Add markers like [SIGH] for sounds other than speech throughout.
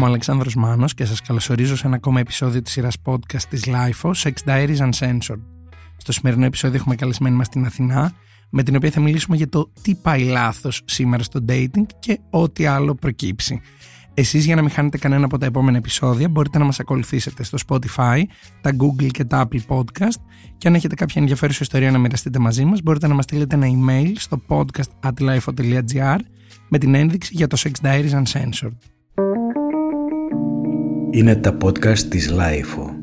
Είμαι ο Αλεξάνδρος Μάνος και σας καλωσορίζω σε ένα ακόμα επεισόδιο της σειράς podcast της LIFO, Sex Diaries Uncensored. Στο σημερινό επεισόδιο έχουμε καλεσμένη μας στην Αθηνά, με την οποία θα μιλήσουμε για το τι πάει λάθος σήμερα στο dating και ό,τι άλλο προκύψει. Εσείς για να μην χάνετε κανένα από τα επόμενα επεισόδια μπορείτε να μας ακολουθήσετε στο Spotify, τα Google και τα Apple Podcast και αν έχετε κάποια ενδιαφέρουσα ιστορία να μοιραστείτε μαζί μας μπορείτε να μας στείλετε ένα email στο podcast.lifo.gr με την ένδειξη για το Sex Diaries Uncensored. Είναι τα podcast της Lifeo.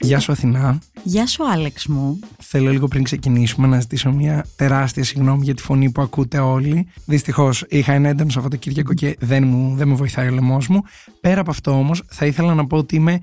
Γεια σου Αθηνά. Γεια σου Άλεξ μου. Θέλω λίγο πριν ξεκινήσουμε να ζητήσω μια τεράστια συγγνώμη για τη φωνή που ακούτε όλοι. Δυστυχώς είχα ένα έντονο Σαββατοκύριακο και δεν, μου, δεν με βοηθάει ο λαιμός μου. Πέρα από αυτό όμως, θα ήθελα να πω ότι είμαι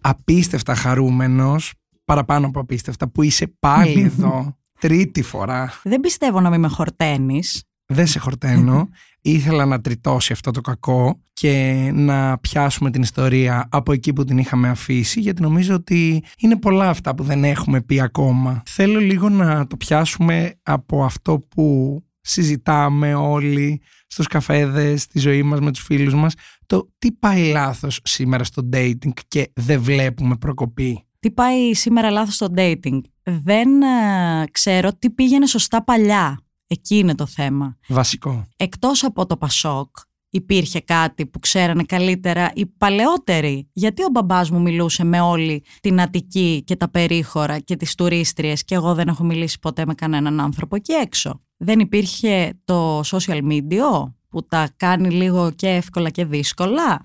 απίστευτα χαρούμενος, παραπάνω από απίστευτα, που είσαι πάλι [LAUGHS] εδώ. Τρίτη φορά. Δεν πιστεύω να μην με χορταίνεις. Δεν σε χορταίνω. [LAUGHS] Ήθελα να τριτώσει αυτό το κακό και να πιάσουμε την ιστορία από εκεί που την είχαμε αφήσει γιατί νομίζω ότι είναι πολλά αυτά που δεν έχουμε πει ακόμα. Θέλω λίγο να το πιάσουμε από αυτό που συζητάμε όλοι στους καφέδες, στη ζωή μας με τους φίλους μας το τι πάει λάθος σήμερα στο dating και δεν βλέπουμε προκοπή. Τι πάει σήμερα λάθος στο dating; Δεν ε, ξέρω τι πήγαινε σωστά παλιά. Εκεί είναι το θέμα. Βασικό. Εκτός από το Πασόκ, υπήρχε κάτι που ξέρανε καλύτερα οι παλαιότεροι. Γιατί ο μπαμπάς μου μιλούσε με όλη την Αττική και τα περίχωρα και τις τουρίστριες και εγώ δεν έχω μιλήσει ποτέ με κανέναν άνθρωπο εκεί έξω; Δεν υπήρχε το social media που τα κάνει λίγο και εύκολα και δύσκολα;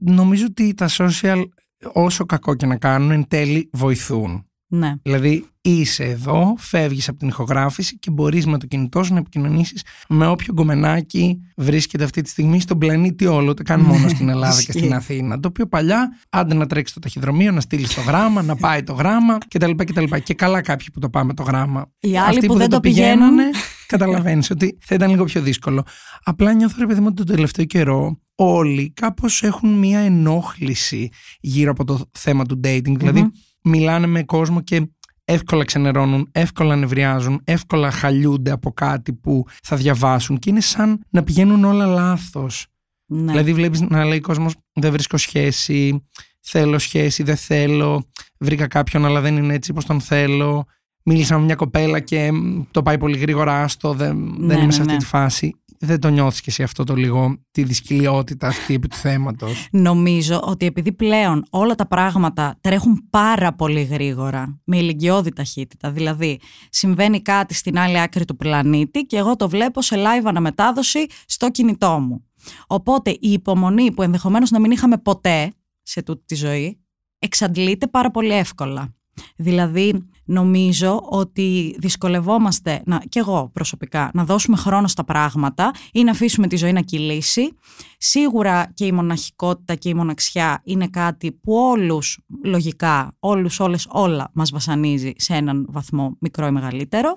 Νομίζω ότι τα social όσο κακό και να κάνουν εν τέλει βοηθούν. Ναι. Δηλαδή είσαι εδώ, φεύγεις από την ηχογράφηση και μπορείς με το κινητό σου να επικοινωνήσεις με όποιο γκομενάκι βρίσκεται αυτή τη στιγμή στον πλανήτη όλο. Το κάνει μόνο στην Ελλάδα και στην Αθήνα. Το οποίο παλιά άντε να τρέξει το ταχυδρομείο, να στείλεις το γράμμα, να πάει το γράμμα κτλ. κτλ. Και καλά κάποιοι που το πάμε το γράμμα. Οι άλλοι Αυτοί που, δεν, το πηγαίνανε, καταλαβαίνεις ότι θα ήταν λίγο πιο δύσκολο. Απλά νιώθω ρε παιδί μου ότι τον τελευταίο καιρό όλοι κάπως έχουν μία ενόχληση γύρω από το θέμα του dating. Δηλαδή μιλάνε με κόσμο και εύκολα ξενερώνουν, εύκολα νευριάζουν, εύκολα χαλιούνται από κάτι που θα διαβάσουν και είναι σαν να πηγαίνουν όλα λάθος. Ναι. Δηλαδή βλέπεις να λέει ο κόσμος δεν βρίσκω σχέση, θέλω σχέση, δεν θέλω, βρήκα κάποιον αλλά δεν είναι έτσι όπως τον θέλω. Μίλησα με μια κοπέλα και το πάει πολύ γρήγορα άστο, δεν, Ναι, δεν είμαι ναι, σε αυτή ναι. τη φάση. Δεν το νιώθεις και εσύ αυτό το λίγο, τη δυσκολιότητα αυτή επί του θέματος; Νομίζω ότι επειδή πλέον όλα τα πράγματα τρέχουν πάρα πολύ γρήγορα, με ηλικιώδη ταχύτητα, δηλαδή συμβαίνει κάτι στην άλλη άκρη του πλανήτη και εγώ το βλέπω σε live αναμετάδοση στο κινητό μου. Οπότε η υπομονή που ενδεχομένως να μην είχαμε ποτέ σε τούτη τη ζωή, εξαντλείται πάρα πολύ εύκολα. Δηλαδή, νομίζω ότι δυσκολευόμαστε, να, και εγώ προσωπικά, να δώσουμε χρόνο στα πράγματα ή να αφήσουμε τη ζωή να κυλήσει. Σίγουρα και η μοναχικότητα και η μοναξιά είναι κάτι που όλους, λογικά, όλους, όλες, όλα μας βασανίζει σε έναν βαθμό μικρό ή μεγαλύτερο.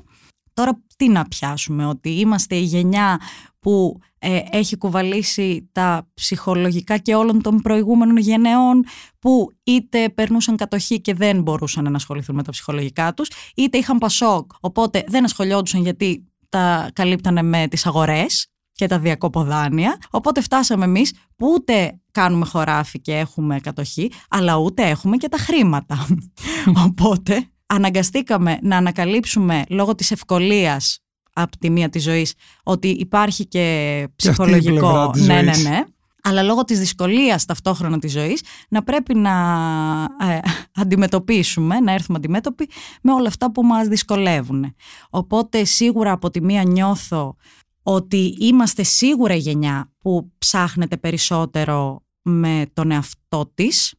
Τώρα τι να πιάσουμε, ότι είμαστε η γενιά που ε, έχει κουβαλήσει τα ψυχολογικά και όλων των προηγούμενων γενεών που είτε περνούσαν κατοχή και δεν μπορούσαν να ασχοληθούν με τα ψυχολογικά τους, είτε είχαν πασόκ, οπότε δεν ασχολιόντουσαν γιατί τα καλύπτανε με τις αγορές και τα διακόποδάνεια. Οπότε φτάσαμε εμείς που ούτε κάνουμε χωράφι και έχουμε κατοχή, αλλά ούτε έχουμε και τα χρήματα. οπότε αναγκαστήκαμε να ανακαλύψουμε λόγω της ευκολίας από τη μία της ζωής ότι υπάρχει και Και αυτή η ψυχολογικό... πλευρά της ναι, ναι, ζωής. ναι. Αλλά λόγω της δυσκολίας ταυτόχρονα της ζωής να πρέπει να ε, αντιμετωπίσουμε, να έρθουμε αντιμέτωποι με όλα αυτά που μας δυσκολεύουν. Οπότε σίγουρα από τη μία νιώθω ότι είμαστε σίγουρα η γενιά που ψάχνεται περισσότερο με τον εαυτό της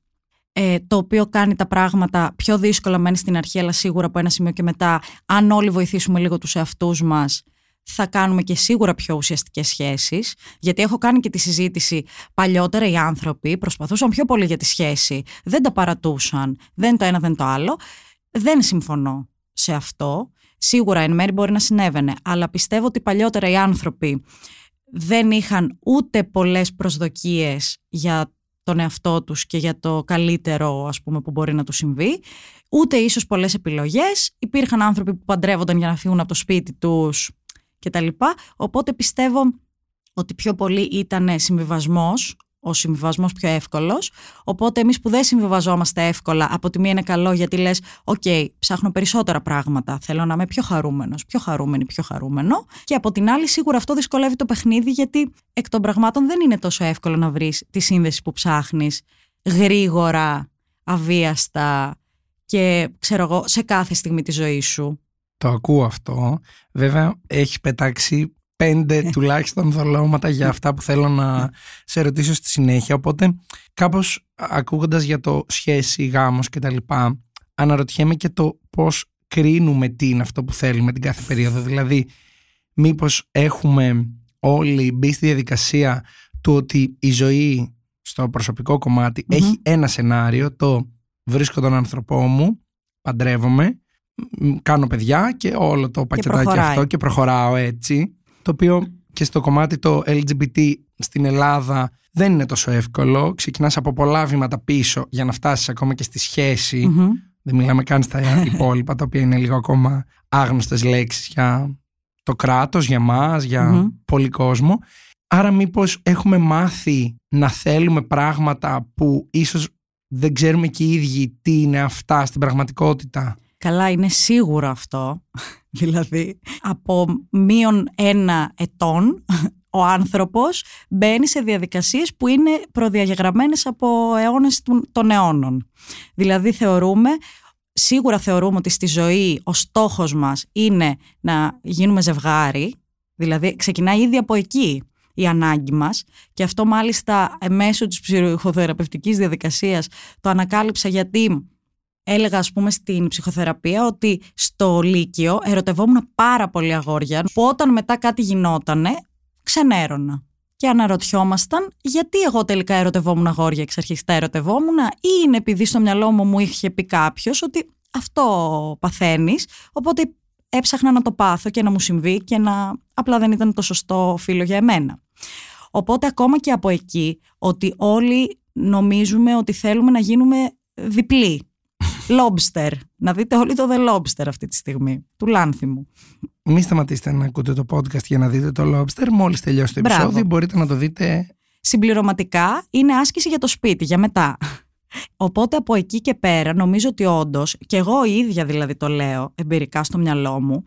ε, το οποίο κάνει τα πράγματα πιο δύσκολα μένει στην αρχή αλλά σίγουρα από ένα σημείο και μετά αν όλοι βοηθήσουμε λίγο τους εαυτούς μας θα κάνουμε και σίγουρα πιο ουσιαστικές σχέσεις. Γιατί έχω κάνει και τη συζήτηση παλιότερα οι άνθρωποι προσπαθούσαν πιο πολύ για τη σχέση. Δεν τα παρατούσαν, δεν το ένα δεν το άλλο. Δεν συμφωνώ σε αυτό. Σίγουρα εν μέρει μπορεί να συνέβαινε αλλά πιστεύω ότι παλιότερα οι άνθρωποι δεν είχαν ούτε πολλές προσδοκίες για τον εαυτό τους και για το καλύτερο ας πούμε που μπορεί να του συμβεί ούτε ίσως πολλές επιλογές υπήρχαν άνθρωποι που παντρεύονταν για να φύγουν από το σπίτι τους κτλ. Οπότε πιστεύω ότι πιο πολύ ήταν συμβιβασμός, ο συμβιβασμός πιο εύκολος. Οπότε εμείς που δεν συμβιβαζόμαστε εύκολα, από τη μία είναι καλό γιατί λες: Οκ, ψάχνω περισσότερα πράγματα. Θέλω να είμαι πιο χαρούμενος, πιο χαρούμενη, πιο χαρούμενο. Και από την άλλη, σίγουρα αυτό δυσκολεύει το παιχνίδι γιατί εκ των πραγμάτων δεν είναι τόσο εύκολο να βρεις τη σύνδεση που ψάχνεις γρήγορα, αβίαστα και ξέρω εγώ σε κάθε στιγμή της ζωής σου. Το ακούω αυτό. Βέβαια, έχει πετάξει πέντε [LAUGHS] τουλάχιστον δολώματα για αυτά που θέλω να σε ρωτήσω στη συνέχεια. Οπότε, κάπως ακούγοντας για το σχέση, γάμος και τα λοιπά, αναρωτιέμαι και το πώς κρίνουμε τι είναι αυτό που θέλουμε την κάθε περίοδο. Δηλαδή, μήπως έχουμε όλοι μπει στη διαδικασία του ότι η ζωή στο προσωπικό έχει ένα σενάριο, το βρίσκω τον άνθρωπό μου, παντρεύομαι, κάνω παιδιά και όλο το πακετάκι αυτό και προχωράω έτσι το οποίο και στο κομμάτι το LGBT στην Ελλάδα δεν είναι τόσο εύκολο. Ξεκινάς από πολλά βήματα πίσω για να φτάσεις ακόμα και στη σχεση Δεν μιλάμε καν στα [LAUGHS] υπόλοιπα, τα οποία είναι λίγο ακόμα άγνωστες λέξεις για το κράτος, για μας, για mm πολύ κόσμο. Άρα μήπως έχουμε μάθει να θέλουμε πράγματα που ίσως δεν ξέρουμε και οι ίδιοι τι είναι αυτά στην πραγματικότητα; Καλά, είναι σίγουρο αυτό. [LAUGHS] δηλαδή, από μείον ένα ετών ο άνθρωπος μπαίνει σε διαδικασίες που είναι προδιαγεγραμμένες από αιώνες των αιώνων. Δηλαδή θεωρούμε, σίγουρα θεωρούμε ότι στη ζωή ο στόχος μας είναι να γίνουμε ζευγάρι, δηλαδή ξεκινάει ήδη από εκεί η ανάγκη μας και αυτό μάλιστα μέσω της ψυχοθεραπευτικής διαδικασίας το ανακάλυψα γιατί έλεγα ας πούμε στην ψυχοθεραπεία ότι στο Λύκειο ερωτευόμουν πάρα πολύ αγόρια που όταν μετά κάτι γινότανε ξενέρωνα. Και αναρωτιόμασταν γιατί εγώ τελικά ερωτευόμουν αγόρια εξ αρχής τα ερωτευόμουν ή είναι επειδή στο μυαλό μου μου είχε πει κάποιος ότι αυτό παθαίνεις οπότε έψαχνα να το πάθω και να μου συμβεί και να απλά δεν ήταν το σωστό φίλο για εμένα. Οπότε ακόμα και από εκεί ότι όλοι νομίζουμε ότι θέλουμε να γίνουμε διπλοί Lobster. Να δείτε όλοι το The Lobster αυτή τη στιγμή. Του Λάνθιμου. Μην σταματήσετε να ακούτε το podcast για να δείτε το Lobster. Μόλις τελειώσει το επεισόδιο, μπορείτε να το δείτε. Συμπληρωματικά είναι άσκηση για το σπίτι, για μετά. Οπότε από εκεί και πέρα νομίζω ότι όντως, και εγώ η ίδια δηλαδή το λέω εμπειρικά στο μυαλό μου,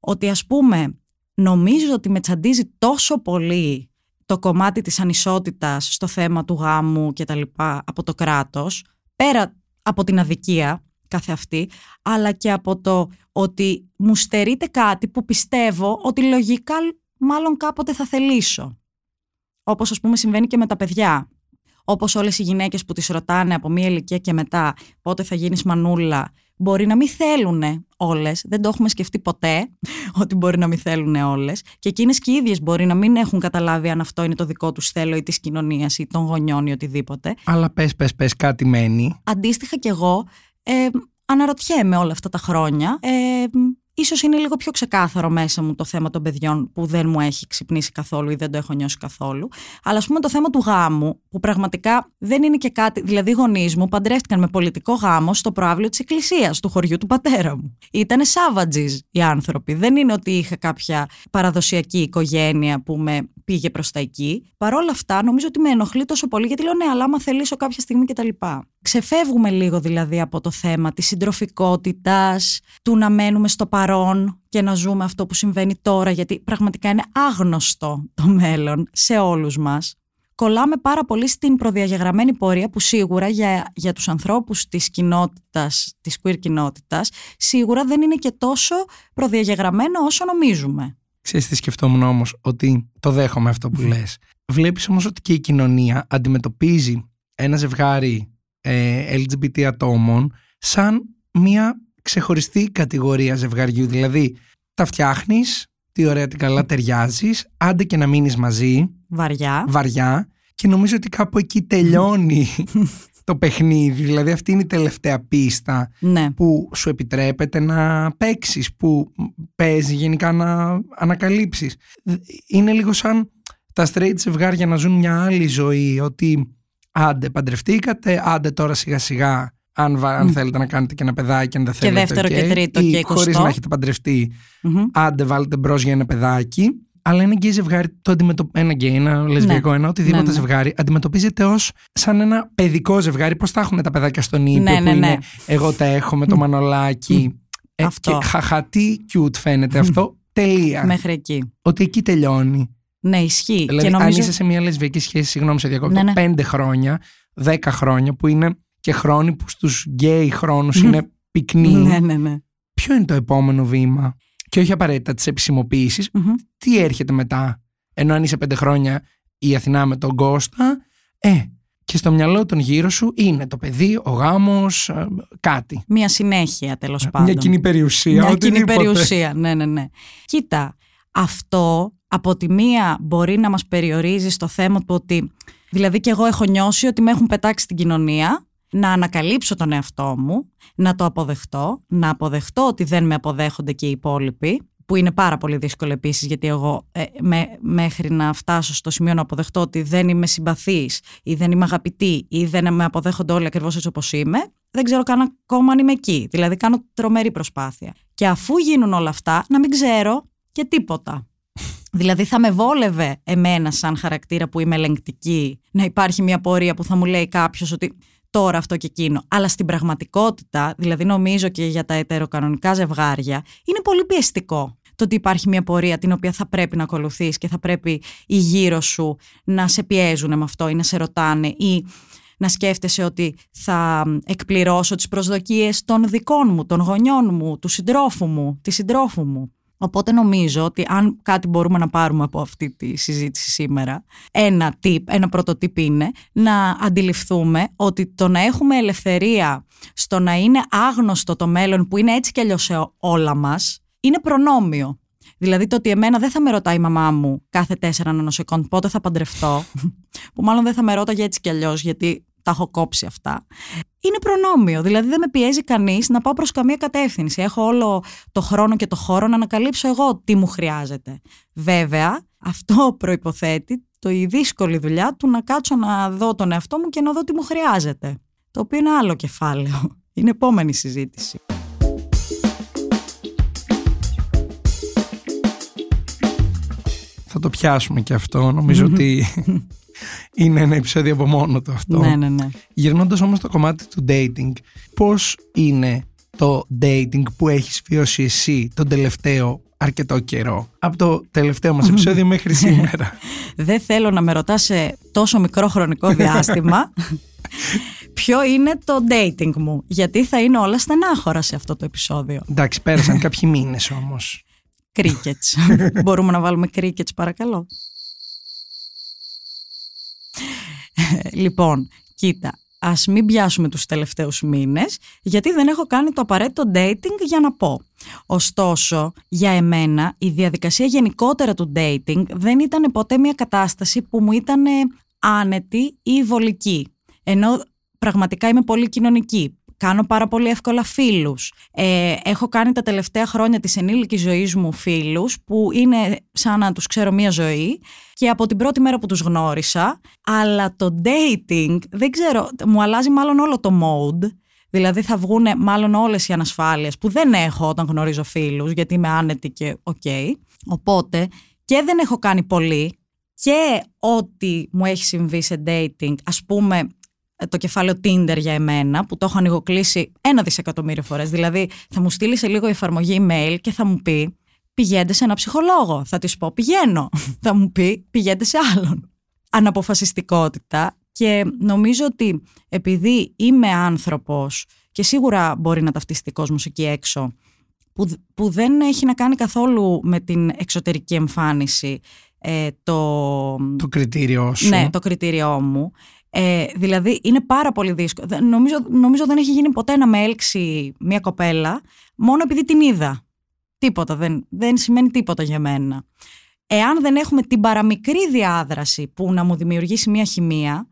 ότι ας πούμε νομίζω ότι με τσαντίζει τόσο πολύ το κομμάτι της ανισότητας στο θέμα του γάμου και τα λοιπά από το κράτος, πέρα από την αδικία κάθε αυτή, αλλά και από το ότι μου στερείται κάτι που πιστεύω ότι λογικά μάλλον κάποτε θα θελήσω. Όπως ας πούμε συμβαίνει και με τα παιδιά. Όπως όλες οι γυναίκες που τις ρωτάνε από μία ηλικία και μετά πότε θα γίνεις μανούλα Μπορεί να μην θέλουν όλες, δεν το έχουμε σκεφτεί ποτέ [LAUGHS] ότι μπορεί να μην θέλουν όλες. Και εκείνες και οι ίδιες μπορεί να μην έχουν καταλάβει αν αυτό είναι το δικό τους θέλω ή της κοινωνίας ή των γονιών ή οτιδήποτε. Αλλά πες, πες, πες, κάτι μένει. Αντίστοιχα κι εγώ ε, αναρωτιέμαι όλα αυτά τα χρόνια. Ε, Ίσως είναι λίγο πιο ξεκάθαρο μέσα μου το θέμα των παιδιών που δεν μου έχει ξυπνήσει καθόλου ή δεν το έχω νιώσει καθόλου. Αλλά ας πούμε το θέμα του γάμου, που πραγματικά δεν είναι και κάτι. Δηλαδή, οι γονείς μου παντρεύτηκαν με πολιτικό γάμο στο προάβλιο της εκκλησίας του χωριού του πατέρα μου. Ήτανε savages οι άνθρωποι. Δεν είναι ότι είχα κάποια παραδοσιακή οικογένεια που με πήγε προς τα εκεί. Παρ' όλα αυτά, νομίζω ότι με ενοχλεί τόσο πολύ γιατί λέω ναι, αλλά άμα θελήσω κάποια στιγμή κτλ. Ξεφεύγουμε λίγο δηλαδή από το θέμα της συντροφικότητας, του να μένουμε στο παρόν και να ζούμε αυτό που συμβαίνει τώρα, γιατί πραγματικά είναι άγνωστο το μέλλον σε όλους μας. Κολλάμε πάρα πολύ στην προδιαγεγραμμένη πορεία που σίγουρα για, για τους ανθρώπους της κοινότητας, της queer κοινότητας, σίγουρα δεν είναι και τόσο προδιαγεγραμμένο όσο νομίζουμε. Ξέρεις τι σκεφτόμουν όμως, ότι το δέχομαι αυτό που λες. Βλέπεις όμως ότι και η κοινωνία αντιμετωπίζει ένα ζευγάρι ε, LGBT ατόμων σαν μια ξεχωριστή κατηγορία ζευγαριού. Δηλαδή, τα φτιάχνεις, τι ωραία, τι καλά ταιριάζεις, άντε και να μείνεις μαζί. Βαριά. Βαριά. Και νομίζω ότι κάπου εκεί τελειώνει το παιχνίδι. Δηλαδή, αυτή είναι η τελευταία πίστα ναι. που σου επιτρέπεται να παίξεις, που παίζει γενικά να ανακαλύψεις. Είναι λίγο σαν τα straight ζευγάρια να ζουν μια άλλη ζωή, ότι άντε παντρευτήκατε, άντε τώρα σιγά σιγά αν, βα- αν θέλετε να κάνετε και ένα παιδάκι, αν δεν Και θέλετε. δεύτερο οκ. και τρίτο ή και χωρίς εικοστό. να έχετε παντρευτεί, Μμμ. άντε βάλτε μπρος για ένα παιδάκι. Αλλά ένα γκέι ζευγάρι, το αντιμετω... ένα γκέι, ένα λεσβιακό, ένα οτιδήποτε Ναι, ναι. ζευγάρι, αντιμετωπίζεται ως σαν ένα παιδικό ζευγάρι. Πώς τα έχουν τα παιδάκια στον ύπνο Ναι, που ναι, ναι. είναι Εγώ τα έχω με το μανολάκι. Ε, Αυτό. Και χαχα, τι cute φαίνεται αυτό. Τελεία. Μέχρι εκεί. Ότι εκεί τελειώνει. Ναι, ισχύει. Δηλαδή, και νομίζω... αν είσαι σε μια λεσβιακή σχέση, συγγνώμη σε διακόπτω, Ναι, ναι. πέντε χρόνια, δέκα χρόνια, που είναι και χρόνοι που στους γκέι χρόνου είναι πυκνοί. Ναι, ναι, ναι. Ποιο είναι το επόμενο βήμα, και όχι απαραίτητα της επισημοποίησης, Μμμ. τι έρχεται μετά; Ενώ αν είσαι πέντε χρόνια η Αθηνά με τον Κώστα, ε, και στο μυαλό των γύρω σου είναι το παιδί, ο γάμος, ε, κάτι. Μια συνέχεια τέλος πάντων. Μια κοινή περιουσία, Μια κοινή οτιδήποτε. περιουσία. Ναι, ναι, ναι. Κοίτα, αυτό από τη μία μπορεί να μας περιορίζει στο θέμα του ότι. Δηλαδή, και εγώ έχω νιώσει ότι με έχουν πετάξει στην κοινωνία, να ανακαλύψω τον εαυτό μου, να το αποδεχτώ, να αποδεχτώ ότι δεν με αποδέχονται και οι υπόλοιποι, που είναι πάρα πολύ δύσκολο επίσης, γιατί εγώ ε, με- μέχρι να φτάσω στο σημείο να αποδεχτώ ότι δεν είμαι συμπαθής ή δεν είμαι αγαπητή ή δεν με αποδέχονται όλοι ακριβώς έτσι όπως είμαι, δεν ξέρω καν ακόμα αν είμαι εκεί. Δηλαδή, κάνω τρομερή προσπάθεια. Και αφού γίνουν όλα αυτά, να μην ξέρω και τίποτα. Δηλαδή θα με βόλευε εμένα σαν χαρακτήρα που είμαι ελεγκτική να υπάρχει μια πορεία που θα μου λέει κάποιος ότι τώρα αυτό και εκείνο. Αλλά στην πραγματικότητα, δηλαδή νομίζω και για τα ετεροκανονικά ζευγάρια, είναι πολύ πιεστικό το ότι υπάρχει μια πορεία την οποία θα πρέπει να ακολουθείς και θα πρέπει οι γύρω σου να σε πιέζουν με αυτό ή να σε ρωτάνε ή να σκέφτεσαι ότι θα εκπληρώσω τις προσδοκίες των δικών μου, των γονιών μου, του συντρόφου μου, της συντρόφου μου. Οπότε νομίζω ότι αν κάτι μπορούμε να πάρουμε από αυτή τη συζήτηση σήμερα, ένα tip, ένα πρώτο tip είναι να αντιληφθούμε ότι το να έχουμε ελευθερία στο να είναι άγνωστο το μέλλον που είναι έτσι κι αλλιώς σε όλα μας, είναι προνόμιο. Δηλαδή το ότι εμένα δεν θα με ρωτάει η μαμά μου κάθε τέσσερα νανοσεκόντ πότε θα παντρευτώ, [LAUGHS] που μάλλον δεν θα με ρώταγε έτσι κι αλλιώς γιατί τα έχω κόψει αυτά. Είναι προνόμιο. Δηλαδή δεν με πιέζει κανείς να πάω προς καμία κατεύθυνση. Έχω όλο το χρόνο και το χώρο να ανακαλύψω εγώ τι μου χρειάζεται. Βέβαια, αυτό προϋποθέτει το η δύσκολη δουλειά του να κάτσω να δω τον εαυτό μου και να δω τι μου χρειάζεται. Το οποίο είναι άλλο κεφάλαιο. [LAUGHS] Είναι επόμενη συζήτηση. Θα το πιάσουμε και αυτό. Νομίζω [LAUGHS] ότι [LAUGHS] είναι ένα επεισόδιο από μόνο το αυτό. Ναι, ναι, ναι. Γυρνώντας όμως το κομμάτι του dating, πώς είναι το dating που έχεις βιώσει εσύ τον τελευταίο αρκετό καιρό; Από το τελευταίο μας επεισόδιο [LAUGHS] μέχρι σήμερα. Δεν θέλω να με ρωτάς σε τόσο μικρό χρονικό διάστημα [LAUGHS] ποιο είναι το dating μου. Γιατί θα είναι όλα στενάχωρα σε αυτό το επεισόδιο. Εντάξει, πέρασαν κάποιοι μήνες όμως. Crickets. [LAUGHS] Μπορούμε να βάλουμε crickets παρακαλώ. [LAUGHS] λοιπόν, κοίτα, ας μην πιάσουμε τους τελευταίους μήνες, γιατί δεν έχω κάνει το απαραίτητο dating για να πω. Ωστόσο, για εμένα, η διαδικασία γενικότερα του dating δεν ήταν ποτέ μια κατάσταση που μου ήταν άνετη ή βολική. Ενώ πραγματικά είμαι πολύ κοινωνική. Κάνω πάρα πολύ εύκολα φίλους. Ε, έχω κάνει τα τελευταία χρόνια της ενήλικης ζωής μου φίλους που είναι σαν να τους ξέρω μία ζωή και από την πρώτη μέρα που τους γνώρισα. Αλλά το dating, δεν ξέρω, μου αλλάζει μάλλον όλο το mode. Δηλαδή θα βγουν μάλλον όλες οι ανασφάλειες που δεν έχω όταν γνωρίζω φίλους γιατί είμαι άνετη και οκ. Οπότε και δεν έχω κάνει πολύ και ό,τι μου έχει συμβεί σε dating, ας πούμε το κεφάλαιο Tinder για εμένα, που το έχω ανοιγοκλείσει ένα δισεκατομμύριο φορές. Δηλαδή, θα μου στείλει σε λίγο η εφαρμογή email και θα μου πει πηγαίνετε σε ένα ψυχολόγο. Θα της πω πηγαίνω. [LAUGHS] θα μου πει πηγαίνετε σε άλλον. Αναποφασιστικότητα και νομίζω ότι επειδή είμαι άνθρωπος και σίγουρα μπορεί να ταυτιστεί κόσμος εκεί έξω που, που δεν έχει να κάνει καθόλου με την εξωτερική εμφάνιση ε, το, Το κριτήριό σου. ναι, το κριτήριό μου. Ε, δηλαδή είναι πάρα πολύ δύσκολο. Δεν- Νομίζω, νομίζω δεν έχει γίνει ποτέ να με έλξει μια κοπέλα μόνο επειδή την είδα. Τίποτα, δεν, δεν σημαίνει τίποτα για μένα. Εάν δεν έχουμε την παραμικρή διάδραση που να μου δημιουργήσει μια χημεία,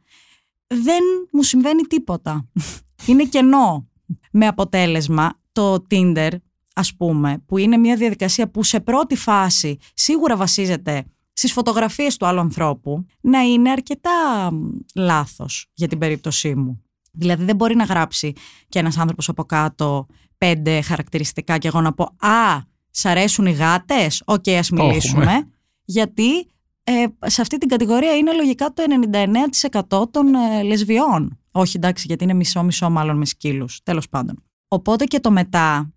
δεν μου συμβαίνει τίποτα. [LAUGHS] Είναι κενό. Με αποτέλεσμα το Tinder, ας πούμε, που είναι μια διαδικασία που σε πρώτη φάση σίγουρα βασίζεται στις φωτογραφίες του άλλου ανθρώπου, να είναι αρκετά μ, λάθος για την περίπτωσή μου. Δηλαδή δεν μπορεί να γράψει και ένας άνθρωπος από κάτω πέντε χαρακτηριστικά και εγώ να πω «Α, σ' αρέσουν οι γάτες, οκ, ας μιλήσουμε». Γιατί ε, σε αυτή την κατηγορία είναι λογικά το 99% των ε, λεσβιών. Όχι εντάξει γιατί είναι μισό-μισό μάλλον με σκύλους, τέλος πάντων. Οπότε και το μετά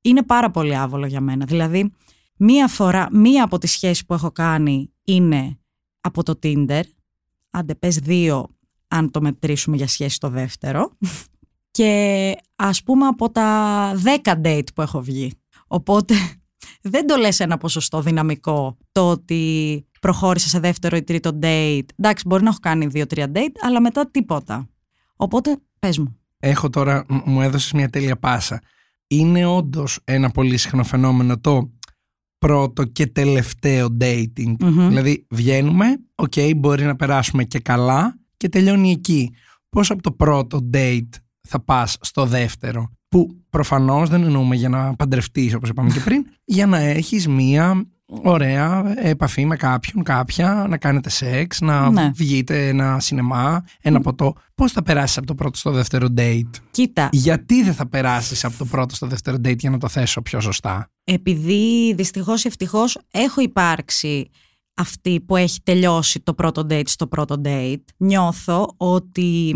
είναι πάρα πολύ άβολο για μένα. Δηλαδή μία φορά, μία από τις σχέσεις που έχω κάνει είναι από το Tinder. Άντε πες δύο αν το μετρήσουμε για σχέση το δεύτερο. [LAUGHS] Και ας πούμε από τα 10 date που έχω βγει. Οπότε [LAUGHS] δεν το λες ένα ποσοστό δυναμικό το ότι προχώρησα σε δεύτερο ή τρίτο date. Εντάξει, μπορεί να έχω κάνει δύο-τρία date, αλλά μετά τίποτα. Οπότε πες μου. Έχω τώρα, μου έδωσες μια τέλεια πάσα. Είναι όντως ένα πολύ συχνό φαινόμενο το πρώτο και τελευταίο dating. Δηλαδή βγαίνουμε, οκ, μπορεί να περάσουμε και καλά και τελειώνει εκεί. Πώς από το πρώτο date θα πας στο δεύτερο που προφανώς δεν εννοούμε για να παντρευτείς όπως είπαμε και πριν [LAUGHS] για να έχεις μία ωραία επαφή με κάποιον, κάποια, να κάνετε σεξ, να ναι. βγείτε ένα σινεμά, ένα ποτό. Πώς θα περάσεις από το πρώτο στο δεύτερο date, Κοίτα. Γιατί δεν θα περάσεις από το πρώτο στο δεύτερο date για να το θέσω πιο σωστά; Επειδή δυστυχώς ή ευτυχώς έχω υπάρξει αυτή που έχει τελειώσει το πρώτο date στο πρώτο date, νιώθω ότι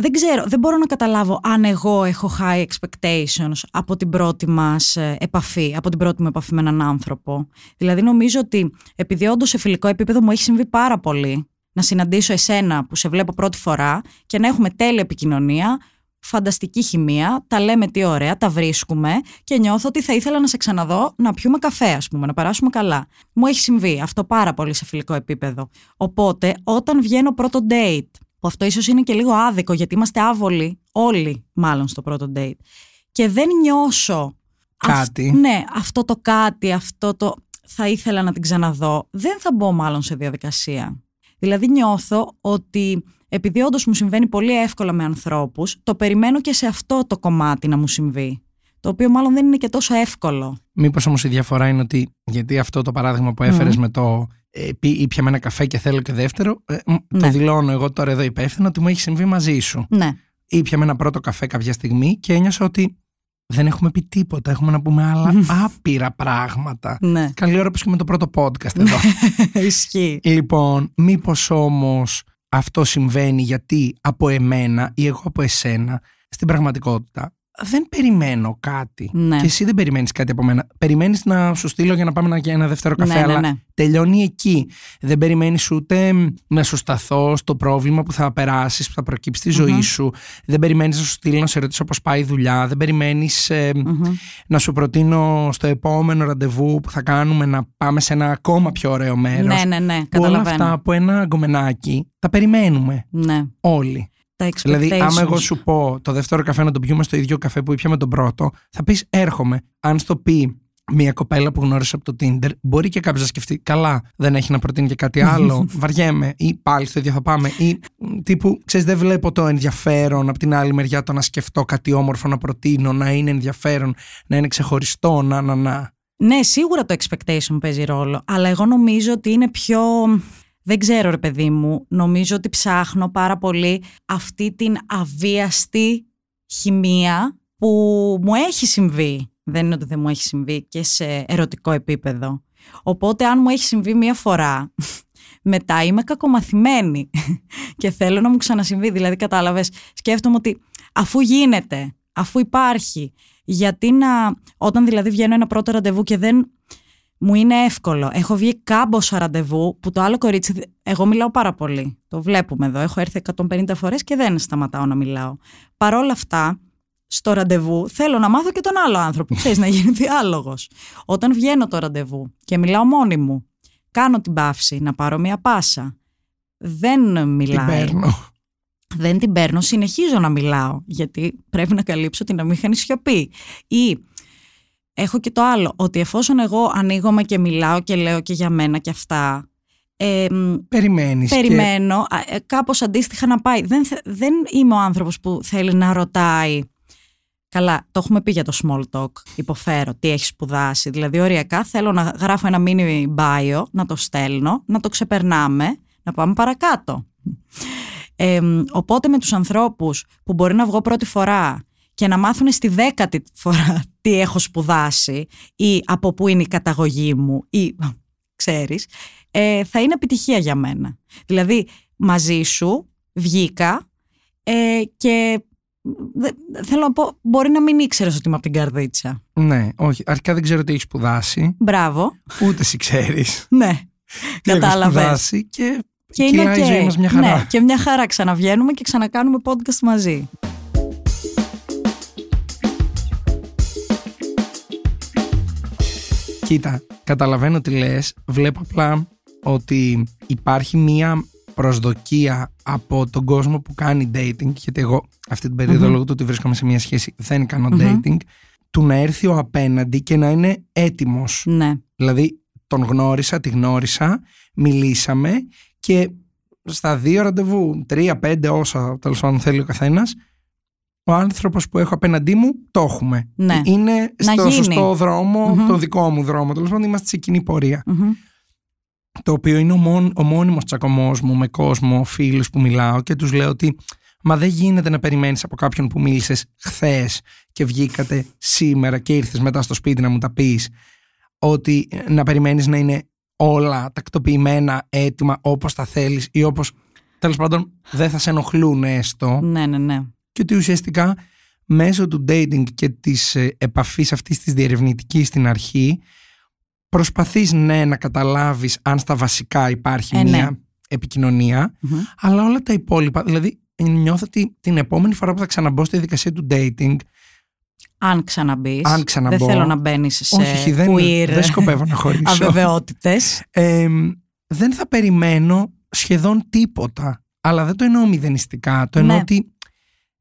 δεν ξέρω, δεν μπορώ να καταλάβω αν εγώ έχω high expectations από την πρώτη μας ε, επαφή, από την πρώτη μου επαφή με έναν άνθρωπο. Δηλαδή νομίζω ότι επειδή όντως σε φιλικό επίπεδο μου έχει συμβεί πάρα πολύ να συναντήσω εσένα που σε βλέπω πρώτη φορά και να έχουμε τέλεια επικοινωνία, φανταστική χημεία, τα λέμε τι ωραία, τα βρίσκουμε και νιώθω ότι θα ήθελα να σε ξαναδώ να πιούμε καφέ, ας πούμε, να περάσουμε καλά. Μου έχει συμβεί αυτό πάρα πολύ σε φιλικό επίπεδο. Οπότε, όταν βγαίνω πρώτο date που αυτό ίσως είναι και λίγο άδικο γιατί είμαστε άβολοι όλοι μάλλον στο πρώτο date και δεν νιώσω κάτι. ναι, αυτό το κάτι, αυτό το θα ήθελα να την ξαναδώ, δεν θα μπω μάλλον σε διαδικασία. Δηλαδή νιώθω ότι επειδή όντως μου συμβαίνει πολύ εύκολα με ανθρώπους, το περιμένω και σε αυτό το κομμάτι να μου συμβεί. Το οποίο μάλλον δεν είναι και τόσο εύκολο. Μήπως όμως η διαφορά είναι ότι, γιατί αυτό το παράδειγμα που έφερες με το ε, πει με ένα καφέ και θέλω και δεύτερο, ε, ναι. το δηλώνω εγώ τώρα εδώ υπεύθυνο ότι μου έχει συμβεί μαζί σου. Ναι. με ένα πρώτο καφέ κάποια στιγμή και ένιωσα ότι δεν έχουμε πει τίποτα. Έχουμε να πούμε άλλα άπειρα πράγματα. Ναι. Καλή ώρα που και με το πρώτο podcast εδώ. [LAUGHS] Ισχύει. Λοιπόν, μήπως όμως αυτό συμβαίνει γιατί από εμένα ή εγώ από εσένα στην πραγματικότητα δεν περιμένω κάτι. Ναι. Και εσύ δεν περιμένεις κάτι από μένα. Περιμένεις να σου στείλω για να πάμε να ένα δεύτερο καφέ, ναι, ναι, αλλά ναι. τελειώνει εκεί. Δεν περιμένεις ούτε να σου σταθώ στο πρόβλημα που θα περάσεις, που θα προκύψει στη ζωή σου. Δεν περιμένεις να σου στείλω να σε ρωτήσω πώς πάει η δουλειά. Δεν περιμένεις ε, να σου προτείνω στο επόμενο ραντεβού που θα κάνουμε να πάμε σε ένα ακόμα πιο ωραίο μέρος. Ναι, ναι, ναι. Όλα αυτά από ένα γκομενάκι τα περιμένουμε. Ναι. Όλοι. Δηλαδή, άμα εγώ σου πω το δεύτερο καφέ να το πιούμε στο ίδιο καφέ που ήπιαμε τον πρώτο, θα πεις έρχομαι. Αν στο πει μια κοπέλα που γνώρισε από το Tinder, μπορεί και κάποιος να σκεφτεί, καλά, δεν έχει να προτείνει και κάτι άλλο. [LAUGHS] Βαριέμαι, ή πάλι στο ίδιο θα πάμε. Ή τύπου, ξέρεις, δεν βλέπω το ενδιαφέρον από την άλλη μεριά το να σκεφτώ κάτι όμορφο να προτείνω, να είναι ενδιαφέρον, να είναι ξεχωριστό, να, να, να. Ναι, σίγουρα το expectation παίζει ρόλο, αλλά εγώ νομίζω ότι είναι πιο δεν ξέρω ρε παιδί μου, νομίζω ότι ψάχνω πάρα πολύ αυτή την αβίαστη χημεία που μου έχει συμβεί. Δεν είναι ότι δεν μου έχει συμβεί και σε ερωτικό επίπεδο. Οπότε αν μου έχει συμβεί μία φορά, [LAUGHS] μετά είμαι κακομαθημένη [LAUGHS] και θέλω να μου ξανασυμβεί. Δηλαδή κατάλαβες, σκέφτομαι ότι αφού γίνεται, αφού υπάρχει, γιατί να, όταν δηλαδή βγαίνω ένα πρώτο ραντεβού και δεν μου είναι εύκολο. Έχω βγει κάμποσα ραντεβού που το άλλο κορίτσι. Εγώ μιλάω πάρα πολύ. Το βλέπουμε εδώ. Έχω έρθει 150 φορές και δεν σταματάω να μιλάω. Παρ' όλα αυτά, στο ραντεβού θέλω να μάθω και τον άλλο άνθρωπο. [LAUGHS] Ξέρεις, να γίνει διάλογος. Όταν βγαίνω το ραντεβού και μιλάω μόνη μου, κάνω την παύση να πάρω μια πάσα. Δεν μιλάει. Την παίρνω. Δεν την παίρνω, συνεχίζω να μιλάω, γιατί πρέπει να καλύψω την αμήχανη σιωπή. Ή έχω και το άλλο, ότι εφόσον εγώ ανοίγομαι και μιλάω και λέω και για μένα και αυτά, ε, Περιμένεις περιμένω και... Ε, κάπως αντίστοιχα να πάει. Δεν, δεν είμαι ο άνθρωπος που θέλει να ρωτάει Καλά, το έχουμε πει για το small talk. Υποφέρω τι έχεις σπουδάσει. Δηλαδή, οριακά θέλω να γράφω ένα mini bio, να το στέλνω, να το ξεπερνάμε, να πάμε παρακάτω. Ε, οπότε με τους ανθρώπους που μπορεί να βγω πρώτη φορά και να μάθουν στη δέκατη φορά [LAUGHS] τι έχω σπουδάσει ή από πού είναι η καταγωγή μου ή [LAUGHS] ξέρεις, ε, θα είναι επιτυχία για μένα. Δηλαδή μαζί σου βγήκα ε, και θέλω να πω, μπορεί να μην ήξερες ότι είμαι από την καρδίτσα. Ναι, όχι. Αρχικά δεν ξέρω τι έχεις σπουδάσει. Μπράβο. Ούτε εσύ ξέρεις. [LAUGHS] ναι. Κατάλαβες. Και, και είναι okay. η ζωή μας μια χαρά. Ναι, και μια χαρά ξαναβγαίνουμε και ξανακάνουμε podcast μαζί. Κοίτα, καταλαβαίνω τι λες. Βλέπω απλά ότι υπάρχει μία προσδοκία από τον κόσμο που κάνει dating, γιατί εγώ αυτή την περίοδο mm-hmm. λόγω του ότι βρίσκομαι σε μια σχέση δεν κάνω dating, του να έρθει ο απέναντι και να είναι έτοιμος. Ναι. Δηλαδή τον γνώρισα, τη γνώρισα, μιλήσαμε και στα δύο ραντεβού, τρία, πέντε όσα τέλος πάντων θέλει ο καθένας, ο άνθρωπος που έχω απέναντί μου το έχουμε. Ναι. Είναι στο σωστό δρόμο, mm-hmm. το δικό μου δρόμο. Τέλος πάντων είμαστε σε κοινή πορεία το οποίο είναι ο, μόν, ο μόνιμος τσακωμός μου με κόσμο, φίλους που μιλάω και τους λέω ότι μα δεν γίνεται να περιμένεις από κάποιον που μίλησες χθες και βγήκατε σήμερα και ήρθες μετά στο σπίτι να μου τα πεις ότι να περιμένεις να είναι όλα τακτοποιημένα, έτοιμα όπως τα θέλεις ή όπως τέλος πάντων δεν θα σε ενοχλούν έστω. Ναι, ναι, ναι. Και ότι ουσιαστικά μέσω του dating και της ε, επαφής αυτής της διερευνητικής στην αρχή προσπαθείς ναι να καταλάβεις αν στα βασικά υπάρχει ε, μια ναι. επικοινωνια αλλά όλα τα υπόλοιπα, δηλαδή νιώθω ότι την επόμενη φορά που θα ξαναμπώ στη διαδικασία του dating αν ξαναμπείς. Αν ξαναμπώ. Δεν θέλω να μπαίνεις σε όχι, δεν, queer δεν σκοπεύω να χωρίσω. Αβεβαιότητες. δεν θα περιμένω σχεδόν τίποτα. Αλλά δεν το εννοώ μηδενιστικά. Το εννοώ Ναι. ότι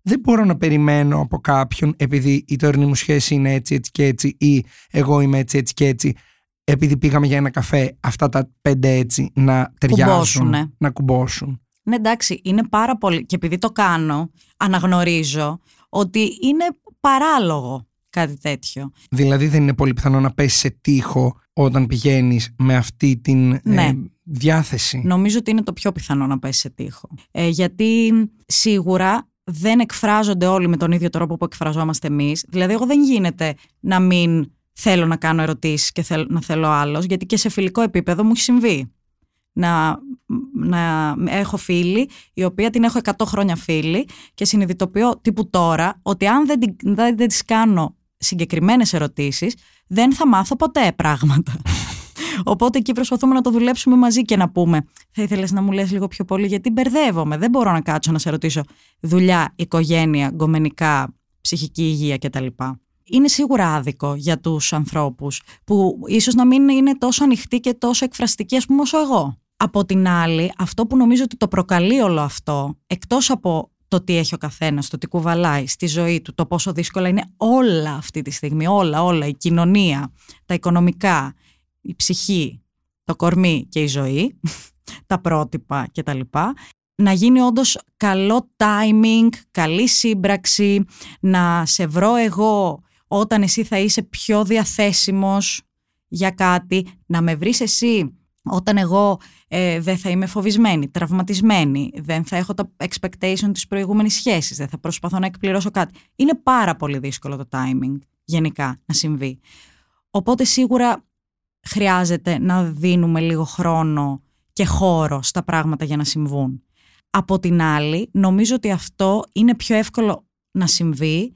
δεν μπορώ να περιμένω από κάποιον επειδή η τωρινή μου σχέση είναι έτσι, έτσι και έτσι ή εγώ είμαι έτσι, έτσι και έτσι επειδή πήγαμε για ένα καφέ αυτά τα πέντε έτσι να ταιριάζουν, Κουμπώσουνε. να κουμπώσουν. Ναι, εντάξει, είναι πάρα πολύ. Και επειδή το κάνω, αναγνωρίζω ότι είναι παράλογο κάτι τέτοιο. Δηλαδή δεν είναι πολύ πιθανό να πέσεις σε τείχο όταν πηγαίνεις με αυτή την Ναι. ε, διάθεση. Νομίζω ότι είναι το πιο πιθανό να πέσεις σε τείχο. Ε, γιατί σίγουρα δεν εκφράζονται όλοι με τον ίδιο τρόπο που εκφραζόμαστε εμείς. Δηλαδή, εγώ δεν γίνεται να μην θέλω να κάνω ερωτήσεις και θέλ- να θέλω άλλος, γιατί και σε φιλικό επίπεδο μου έχει συμβεί. Να, να έχω φίλη, η οποία την έχω 100 χρόνια φίλη και συνειδητοποιώ τύπου τώρα ότι αν δεν, την- δεν, δεν τις κάνω συγκεκριμένες ερωτήσεις, δεν θα μάθω ποτέ πράγματα. Οπότε εκεί προσπαθούμε να το δουλέψουμε μαζί και να πούμε θα ήθελες να μου λες λίγο πιο πολύ γιατί μπερδεύομαι, δεν μπορώ να κάτσω να σε ρωτήσω δουλειά, οικογένεια, γκομενικά, ψυχική υγεία κτλ. Είναι σίγουρα άδικο για τους ανθρώπους που ίσως να μην είναι τόσο ανοιχτοί και τόσο εκφραστικοί ας πούμε όσο εγώ. Από την άλλη, αυτό που νομίζω ότι το προκαλεί όλο αυτό, εκτός από το τι έχει ο καθένας, το τι κουβαλάει στη ζωή του, το πόσο δύσκολα είναι όλα αυτή τη στιγμή, όλα, όλα, η κοινωνία, τα οικονομικά, η ψυχή, το κορμί και η ζωή, τα πρότυπα κτλ. Να γίνει όντως καλό timing, καλή σύμπραξη, να σε βρω εγώ όταν εσύ θα είσαι πιο διαθέσιμος για κάτι, να με βρεις εσύ όταν εγώ ε, δεν θα είμαι φοβισμένη, τραυματισμένη, δεν θα έχω τα expectation της προηγούμενης σχέσης, δεν θα προσπαθώ να εκπληρώσω κάτι. Είναι πάρα πολύ δύσκολο το timing γενικά να συμβεί. Οπότε σίγουρα χρειάζεται να δίνουμε λίγο χρόνο και χώρο στα πράγματα για να συμβούν. Από την άλλη, νομίζω ότι αυτό είναι πιο εύκολο να συμβεί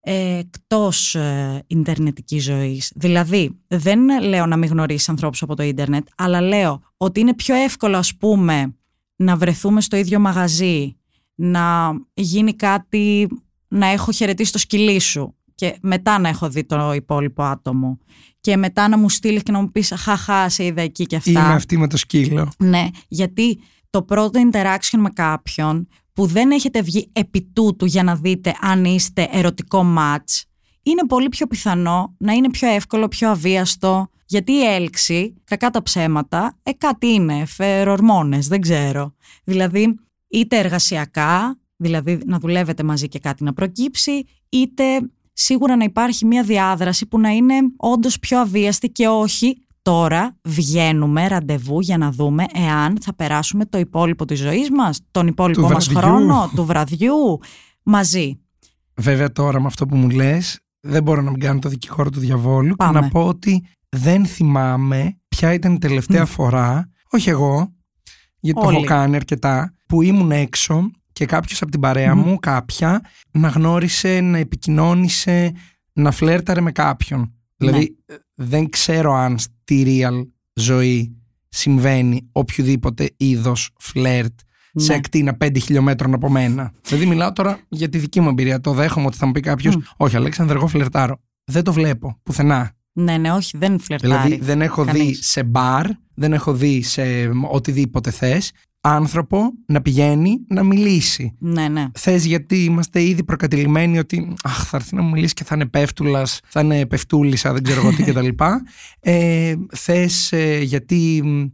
ε, εκτός ε, ιντερνετικής ζωής. Δηλαδή, δεν λέω να μην γνωρίσεις ανθρώπους από το ίντερνετ, αλλά λέω ότι είναι πιο εύκολο, ας πούμε, να βρεθούμε στο ίδιο μαγαζί, να γίνει κάτι, να έχω χαιρετήσει το σκυλί σου και μετά να έχω δει το υπόλοιπο άτομο και μετά να μου στείλεις και να μου πεις χαχά σε είδα εκεί και αυτά. Είμαι αυτή με το σκύλο. Ναι, γιατί το πρώτο interaction με κάποιον που δεν έχετε βγει επί τούτου για να δείτε αν είστε ερωτικό match, είναι πολύ πιο πιθανό να είναι πιο εύκολο, πιο αβίαστο, γιατί η έλξη, κακά τα ψέματα, ε, κάτι είναι, φερορμόνες, δεν ξέρω. Δηλαδή, είτε εργασιακά, δηλαδή να δουλεύετε μαζί και κάτι να προκύψει, είτε σίγουρα να υπάρχει μια διάδραση που να είναι όντως πιο αβίαστη και όχι Τώρα βγαίνουμε ραντεβού για να δούμε εάν θα περάσουμε το υπόλοιπο της ζωής μας, τον υπόλοιπο Του μας βραδιού. χρόνο, [LAUGHS] του βραδιού, μαζί. Βέβαια τώρα με αυτό που μου λες δεν μπορώ να μην κάνω το δικηγόρο του διαβόλου Πάμε. και να πω ότι δεν θυμάμαι ποια ήταν η τελευταία φορά, όχι εγώ, γιατί το Όλοι. έχω κάνει αρκετά, που ήμουν έξω και κάποιος από την παρέα Μμμ. μου, κάποια, να γνώρισε, να επικοινώνησε, να φλέρταρε με κάποιον. Δηλαδή Ναι. ε, δεν ξέρω αν στη real ζωή συμβαίνει οποιοδήποτε είδος φλερτ σε Ναι. ακτίνα 5 χιλιόμετρων από μένα. Δηλαδή, μιλάω τώρα για τη δική μου εμπειρία. Το δέχομαι ότι θα μου πει κάποιος, Μμ. Όχι, Αλέξανδρο, εγώ φλερτάρω. Δεν το βλέπω πουθενά. Ναι, ναι, όχι, δεν φλερτάρει. Δηλαδή, δεν έχω δει κανείς. σε μπαρ, δεν έχω δει σε οτιδήποτε θες άνθρωπο να πηγαίνει να μιλήσει. Ναι, ναι. Θες γιατί είμαστε ήδη προκατηλημένοι ότι αχ, θα έρθει να μου μιλήσει και θα είναι πέφτουλας, θα είναι πεφτούλισσα, δεν ξέρω εγώ τι [LAUGHS] κτλ. Ε, Θες γιατί μ,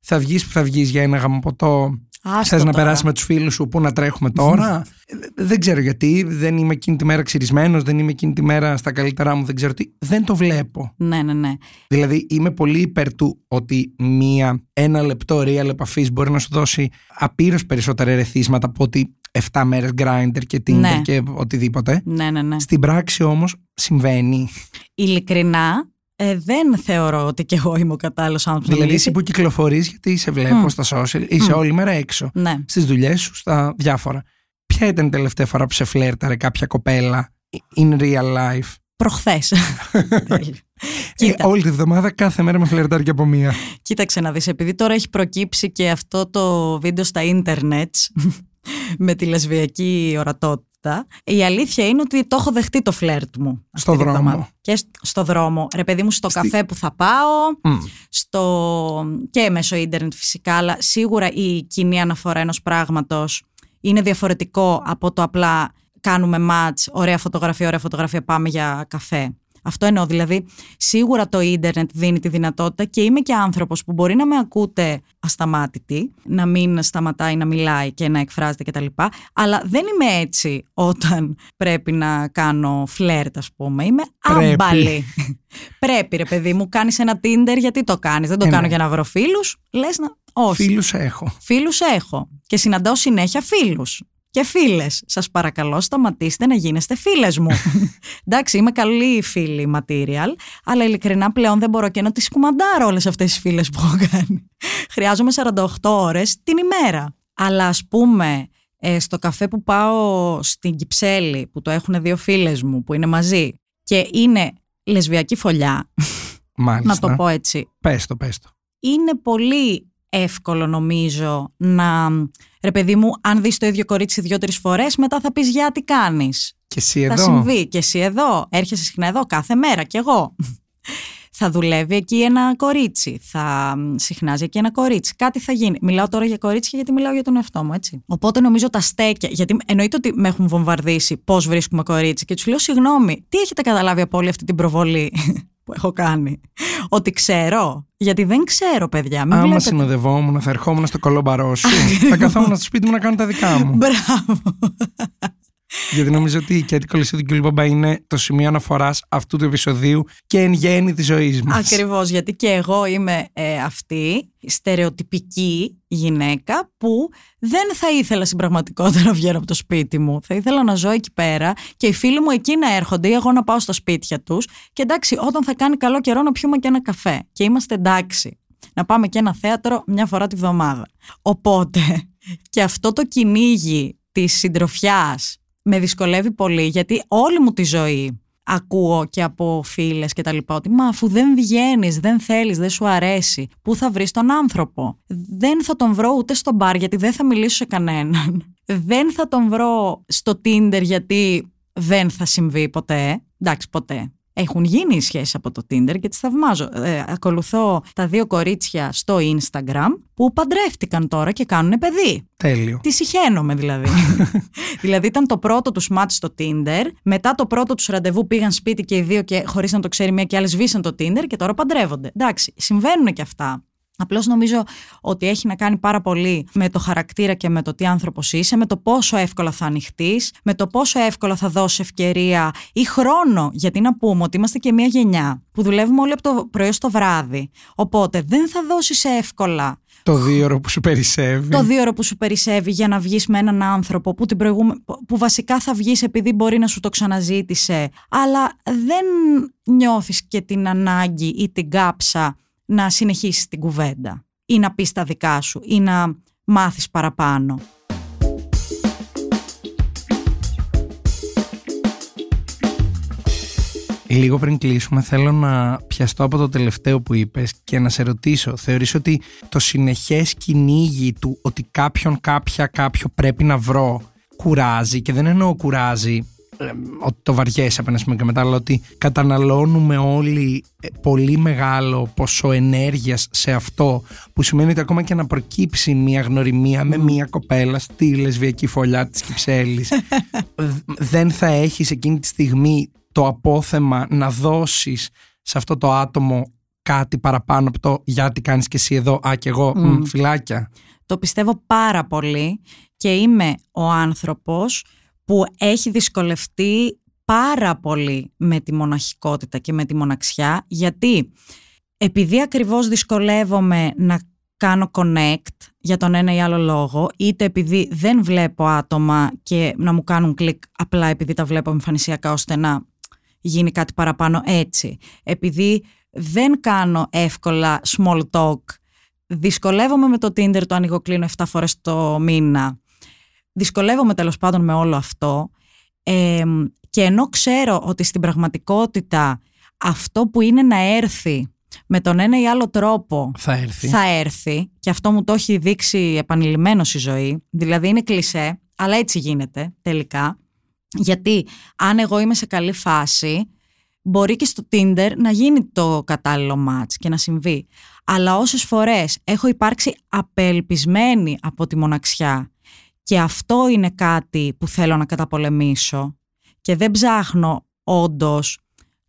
θα βγεις που θα βγεις για ένα γαμοποτό Άστο Θες να τώρα. περάσει με τους φίλους σου που να τρέχουμε τώρα; Ε, δεν ξέρω γιατί. Δεν είμαι εκείνη τη μέρα ξυρισμένος, δεν είμαι εκείνη τη μέρα στα καλύτερά μου, δεν ξέρω τι. Δεν το βλέπω. Ναι, ναι, ναι. Δηλαδή είμαι πολύ υπέρ του ότι μία, ένα λεπτό real επαφής μπορεί να σου δώσει απείρως περισσότερα ερεθίσματα από ότι 7 μέρες grinder και Tinder Ναι. και οτιδήποτε. Ναι, ναι, ναι. Στην πράξη όμως συμβαίνει. Ειλικρινά, ε, δεν θεωρώ ότι κι εγώ είμαι ο κατάλληλος άνθρωπος. δηλαδή εσύ που κυκλοφορείς, γιατί σε βλέπω Μμ. στα social, είσαι Μμ. όλη μέρα έξω. Ναι. στις δουλειές σου, στα διάφορα. Ποια ήταν η τελευταία φορά που σε φλέρταρε κάποια κοπέλα in real life; Προχθές. [LAUGHS] Κοίτα. Ε, όλη τη βδομάδα, κάθε μέρα με φλερτάρει και από μία. Κοίταξε να δεις, επειδή τώρα έχει προκύψει και αυτό το βίντεο στα ίντερνετς [LAUGHS] με τη λεσβιακή ορατότητα, η αλήθεια είναι ότι το έχω δεχτεί το φλερτ μου. αυτή Στο τη δρόμο. βδομάδα. Και σ- στο δρόμο. Ρε παιδί μου, στο Στη- καφέ που θα πάω, Μμ. στο... και μέσω ίντερνετ φυσικά, αλλά σίγουρα η κοινή αναφορά ενός πράγματος είναι διαφορετικό από το απλά κάνουμε match, ωραία φωτογραφία, ωραία φωτογραφία, πάμε για καφέ. Αυτό εννοώ, δηλαδή σίγουρα το ίντερνετ δίνει τη δυνατότητα και είμαι και άνθρωπος που μπορεί να με ακούτε ασταμάτητη, να μην σταματάει να μιλάει και να εκφράζεται κτλ. Αλλά δεν είμαι έτσι όταν πρέπει να κάνω φλερτ ας πούμε. Είμαι Πρέπει. άμπαλη. [LAUGHS] πρέπει ρε παιδί μου, κάνεις ένα Tinder γιατί το κάνεις; Δεν το Ε, κάνω ναι. για να βρω φίλους. Λες να... Όχι. Φίλους έχω. Φίλους έχω και συναντάω συνέχεια φίλους. Και φίλες, σας παρακαλώ, σταματήστε να γίνεστε φίλες μου. [LAUGHS] Εντάξει, είμαι καλή φίλη material, αλλά ειλικρινά πλέον δεν μπορώ και να τις κουμαντάρω όλες αυτές τις φίλες που έχω κάνει. Χρειάζομαι 48 ώρες την ημέρα. Αλλά ας πούμε, ε, στο καφέ που πάω στην Κυψέλη, που το έχουν δύο φίλες μου που είναι μαζί, και είναι λεσβιακή φωλιά, Μάλιστα. [LAUGHS] να το πω έτσι, Πες το, πες το. είναι πολύ εύκολο νομίζω να, ρε παιδί μου, αν δεις το ίδιο κορίτσι δύο-τρεις φορές, μετά θα πεις «Για τι κάνεις». Και εσύ Θα εδώ. συμβεί και εσύ εδώ, έρχεσαι συχνά εδώ κάθε μέρα κι εγώ. θα δουλεύει εκεί ένα κορίτσι, θα μ, συχνάζει εκεί ένα κορίτσι. Κάτι θα γίνει. Μιλάω τώρα για κορίτσια γιατί μιλάω για τον εαυτό μου, έτσι. Οπότε νομίζω τα στέκια, γιατί εννοείται ότι με έχουν βομβαρδίσει πώς βρίσκουμε κορίτσι και τους λέω συγγνώμη, τι έχετε καταλάβει από όλη αυτή την προβολή; Που έχω κάνει. Ότι ξέρω. Γιατί δεν ξέρω, παιδιά. Μην Άμα βλέπετε. συνοδευόμουν, θα ερχόμουν στο κολόμπαρό σου. θα καθόμουν στο σπίτι μου να κάνω τα δικά μου. Μπράβο. Γιατί νομίζω ότι η Κέτη Κολυσίδου και Μπαμπά είναι το σημείο αναφοράς αυτού του επεισοδίου και εν γέννη της ζωής μας. Ακριβώς, γιατί και εγώ είμαι ε, αυτή στερεοτυπική γυναίκα που δεν θα ήθελα στην πραγματικότητα [LAUGHS] να βγαίνω από το σπίτι μου. Θα ήθελα να ζω εκεί πέρα και οι φίλοι μου εκεί να έρχονται ή εγώ να πάω στα σπίτια τους. Και εντάξει, όταν θα κάνει καλό καιρό να πιούμε και ένα καφέ. Και είμαστε εντάξει. Να πάμε και ένα θέατρο μια φορά τη βδομάδα. Οπότε [LAUGHS] και αυτό το κυνήγι της συντροφιάς με δυσκολεύει πολύ γιατί όλη μου τη ζωή ακούω και από φίλες και τα λοιπά ότι μα αφού δεν βγαίνεις, δεν θέλεις, δεν σου αρέσει, πού θα βρεις τον άνθρωπο; Δεν θα τον βρω ούτε στο μπαρ γιατί δεν θα μιλήσω σε κανέναν. [LAUGHS] Δεν θα τον βρω στο Tinder γιατί δεν θα συμβεί ποτέ. Εντάξει, ποτέ. Έχουν γίνει οι σχέσεις από το Tinder και τις θαυμάζω. Ε, ακολουθώ τα δύο κορίτσια στο Instagram που παντρεύτηκαν τώρα και κάνουν παιδί. Τέλειο. Τι συχαίνομαι δηλαδή. [LAUGHS] δηλαδή ήταν το πρώτο τους match στο Tinder, μετά το πρώτο τους ραντεβού πήγαν σπίτι και οι δύο και χωρίς να το ξέρει μία και άλλη σβήσαν το Tinder και τώρα παντρεύονται. Εντάξει, συμβαίνουν και αυτά. Απλώς νομίζω ότι έχει να κάνει πάρα πολύ με το χαρακτήρα και με το τι άνθρωπος είσαι, με το πόσο εύκολα θα ανοιχτείς, με το πόσο εύκολα θα δώσεις ευκαιρία ή χρόνο. Γιατί να πούμε ότι είμαστε και μια γενιά που δουλεύουμε όλοι από το πρωί στο βράδυ. Οπότε δεν θα δώσεις εύκολα το δύο ώρο που σου περισσεύει. Το δύο ώρο που σου περισσεύει για να βγεις με έναν άνθρωπο που, την που βασικά θα βγεις επειδή μπορεί να σου το ξαναζήτησε, αλλά δεν νιώθεις και την ανάγκη ή την κάψα να συνεχίσεις την κουβέντα ή να πεις τα δικά σου ή να μάθεις παραπάνω. Λίγο πριν κλείσουμε θέλω να πιαστώ από το τελευταίο που είπες και να σε ρωτήσω θεωρείς ότι το συνεχές κυνήγι του ότι κάποιον κάποια κάποιο πρέπει να βρω κουράζει και δεν εννοώ κουράζει ότι το βαριέσαι από ένα σημείο και μετά, αλλά ότι καταναλώνουμε όλοι ε, πολύ μεγάλο ποσό ενέργειας σε αυτό, που σημαίνει ότι ακόμα και να προκύψει μια γνωριμία με μια κοπέλα στη λεσβιακή φωλιά της Κυψέλης, [LAUGHS] δεν θα έχεις εκείνη τη στιγμή το απόθεμα να δώσεις σε αυτό το άτομο κάτι παραπάνω από το γιατί κάνεις και εσύ εδώ, α και εγώ, mm. φυλάκια. Το πιστεύω πάρα πολύ και είμαι ο άνθρωπος που έχει δυσκολευτεί πάρα πολύ με τη μοναχικότητα και με τη μοναξιά. Γιατί επειδή ακριβώς δυσκολεύομαι να κάνω connect για τον ένα ή άλλο λόγο είτε επειδή δεν βλέπω άτομα και να μου κάνουν κλικ απλά επειδή τα βλέπω εμφανισιακά ώστε να γίνει κάτι παραπάνω έτσι επειδή δεν κάνω εύκολα small talk δυσκολεύομαι με το Tinder το ανοίγω κλείνω 7 φορές το μήνα δυσκολεύομαι τέλος πάντων με όλο αυτό και ενώ ξέρω ότι στην πραγματικότητα αυτό που είναι να έρθει με τον ένα ή άλλο τρόπο θα έρθει. θα έρθει και αυτό μου το έχει δείξει επανειλημμένος η ζωή δηλαδή είναι κλισέ αλλά έτσι γίνεται τελικά γιατί αν εγώ είμαι σε καλή φάση μπορεί και στο Tinder να γίνει το κατάλληλο match και να συμβεί αλλά όσες φορές έχω υπάρξει απελπισμένη από τη μοναξιά και αυτό είναι κάτι που θέλω να καταπολεμήσω και δεν ψάχνω όντως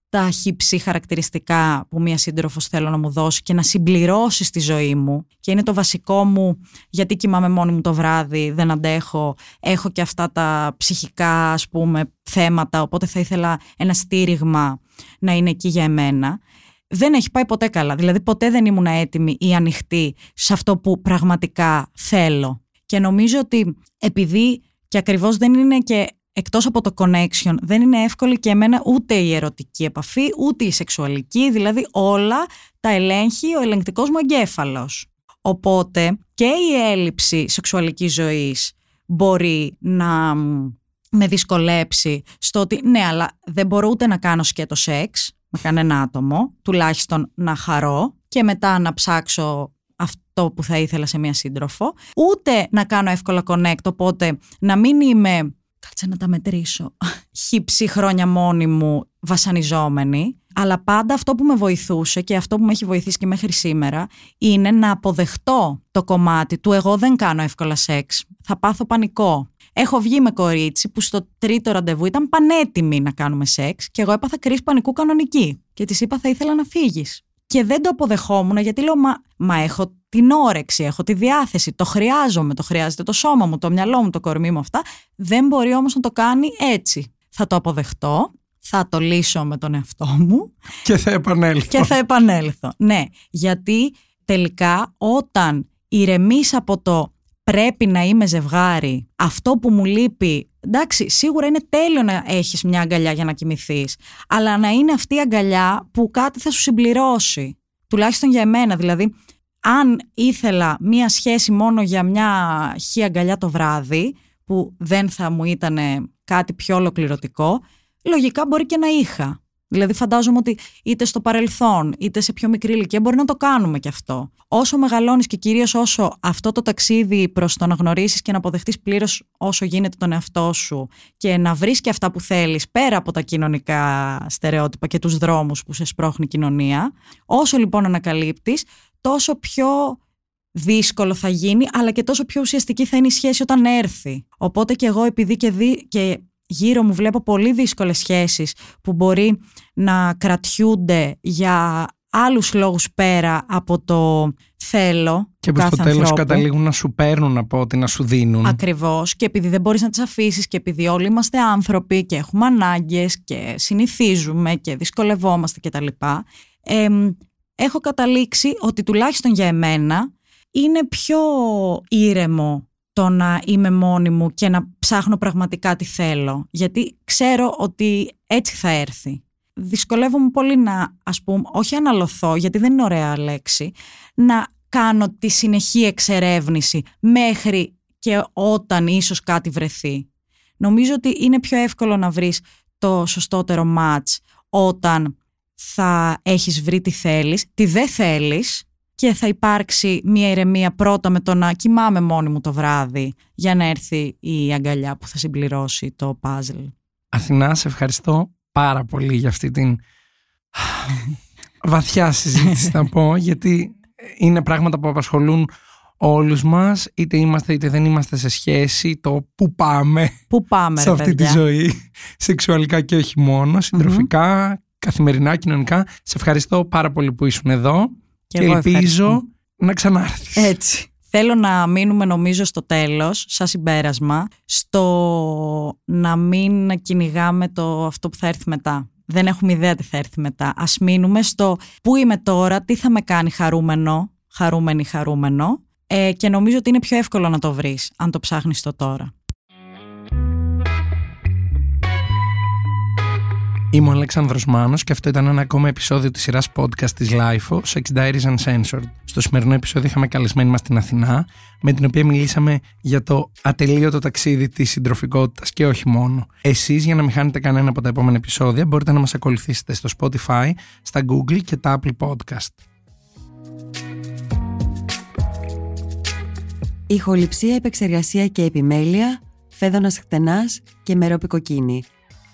τα χύψη χαρακτηριστικά που μία σύντροφος θέλω να μου δώσει και να συμπληρώσει στη ζωή μου. Και είναι το βασικό μου, γιατί κοιμάμαι μόνη μου το βράδυ, δεν αντέχω. Έχω και αυτά τα ψυχικά, ας πούμε, θέματα, οπότε θα ήθελα ένα στήριγμα να είναι εκεί για εμένα. Δεν έχει πάει ποτέ καλά. Δηλαδή, ποτέ δεν ήμουν έτοιμη ή ανοιχτή σε αυτό που πραγματικά θέλω. Και νομίζω ότι επειδή και ακριβώς δεν είναι και εκτός από το connection, δεν είναι εύκολη και εμένα ούτε η ερωτική επαφή, ούτε η σεξουαλική, δηλαδή όλα τα ελέγχει ο ελεγκτικός μου εγκέφαλος. Οπότε και η έλλειψη σεξουαλικής ζωής μπορεί να με δυσκολέψει στο ότι ναι, αλλά δεν μπορώ ούτε να κάνω σκέτο σεξ με κανένα άτομο, τουλάχιστον να χαρώ και μετά να ψάξω αυτό που θα ήθελα σε μία σύντροφο, ούτε να κάνω εύκολα connect, οπότε να μην είμαι, κάτσε να τα μετρήσω, [LAUGHS] χύψη χρόνια μόνη μου βασανιζόμενη, αλλά πάντα αυτό που με βοηθούσε και αυτό που με έχει βοηθήσει και μέχρι σήμερα είναι να αποδεχτώ το κομμάτι του εγώ δεν κάνω εύκολα σεξ, θα πάθω πανικό. Έχω βγει με κορίτσι που στο τρίτο ραντεβού ήταν πανέτοιμη να κάνουμε σεξ και εγώ έπαθα κρίση πανικού κανονική και της είπα θα ήθελα να φύγεις και δεν το αποδεχόμουν γιατί λέω μα, μα έχω την όρεξη, έχω τη διάθεση, το χρειάζομαι, το χρειάζεται το σώμα μου, το μυαλό μου, το κορμί μου αυτά. Δεν μπορεί όμως να το κάνει έτσι. Θα το αποδεχτώ, θα το λύσω με τον εαυτό μου. Και θα επανέλθω. Και θα επανέλθω. Ναι, γιατί τελικά όταν ηρεμείς από το πρέπει να είμαι ζευγάρι, αυτό που μου λείπει εντάξει, σίγουρα είναι τέλειο να έχεις μια αγκαλιά για να κοιμηθείς, αλλά να είναι αυτή η αγκαλιά που κάτι θα σου συμπληρώσει. Τουλάχιστον για εμένα, δηλαδή, αν ήθελα μια σχέση μόνο για μια χή αγκαλιά το βράδυ, που δεν θα μου ήταν κάτι πιο ολοκληρωτικό, λογικά μπορεί και να είχα. Δηλαδή, φαντάζομαι ότι είτε στο παρελθόν, είτε σε πιο μικρή ηλικία μπορεί να το κάνουμε κι αυτό. Όσο μεγαλώνεις και κυρίως όσο αυτό το ταξίδι προς το να γνωρίσεις και να αποδεχτείς πλήρως όσο γίνεται τον εαυτό σου και να βρεις και αυτά που θέλεις πέρα από τα κοινωνικά στερεότυπα και τους δρόμους που σε σπρώχνει η κοινωνία, όσο λοιπόν ανακαλύπτεις, τόσο πιο δύσκολο θα γίνει, αλλά και τόσο πιο ουσιαστική θα είναι η σχέση όταν έρθει. Οπότε και εγώ επειδή και, δι... και γύρω μου βλέπω πολύ δύσκολες σχέσεις που μπορεί να κρατιούνται για άλλους λόγους πέρα από το θέλω Και που κάθε στο τέλος ανθρώπου. καταλήγουν να σου παίρνουν από ό,τι να σου δίνουν. Ακριβώς και επειδή δεν μπορείς να τις αφήσεις και επειδή όλοι είμαστε άνθρωποι και έχουμε ανάγκες και συνηθίζουμε και δυσκολευόμαστε κτλ. εμ, έχω καταλήξει ότι τουλάχιστον για εμένα είναι πιο ήρεμο το να είμαι μόνη μου και να ψάχνω πραγματικά τι θέλω. Γιατί ξέρω ότι έτσι θα έρθει. Δυσκολεύομαι πολύ να, ας πούμε, όχι αναλωθώ, γιατί δεν είναι ωραία λέξη, να κάνω τη συνεχή εξερεύνηση μέχρι και όταν ίσως κάτι βρεθεί. Νομίζω ότι είναι πιο εύκολο να βρεις το σωστότερο match όταν θα έχεις βρει τι θέλεις, τι δεν θέλεις και θα υπάρξει μια ηρεμία πρώτα με το να κοιμάμαι μόνη μου το βράδυ για να έρθει η αγκαλιά που θα συμπληρώσει το puzzle. Αθηνά, σε ευχαριστώ πάρα πολύ για αυτή την βαθιά συζήτηση θα πω γιατί είναι πράγματα που απασχολούν όλους μας είτε είμαστε είτε δεν είμαστε σε σχέση το που πάμε Πού πάμε σε ρε αυτή παιδιά. τη ζωή σεξουαλικά και όχι μόνο συντροφικά, καθημερινά, κοινωνικά σε ευχαριστώ πάρα πολύ που ήσουν εδώ Και και, εγώ ελπίζω ευχαριστώ. να ξανάρθεις Έτσι. Θέλω να μείνουμε νομίζω στο τέλος, σαν συμπέρασμα, στο να μην κυνηγάμε το αυτό που θα έρθει μετά. Δεν έχουμε ιδέα τι θα έρθει μετά. Ας μείνουμε στο πού είμαι τώρα, τι θα με κάνει χαρούμενο, χαρούμενη, χαρούμενο ε, και νομίζω ότι είναι πιο εύκολο να το βρεις αν το ψάχνεις το τώρα. Είμαι ο Αλέξανδρος Μάνος και αυτό ήταν ένα ακόμα επεισόδιο της σειράς podcast της LIFO, Sex Diaries Uncensored. Στο σημερινό επεισόδιο είχαμε καλεσμένη μας την Αθηνά, με την οποία μιλήσαμε για το ατελείωτο ταξίδι της συντροφικότητας και όχι μόνο. Εσείς για να μην χάνετε κανένα από τα επόμενα επεισόδια μπορείτε να μας ακολουθήσετε στο Spotify, στα Google και τα Apple Podcast. Ηχοληψία, επεξεργασία και επιμέλεια, φέδωνας χτενάς και μερόπικοκίνη.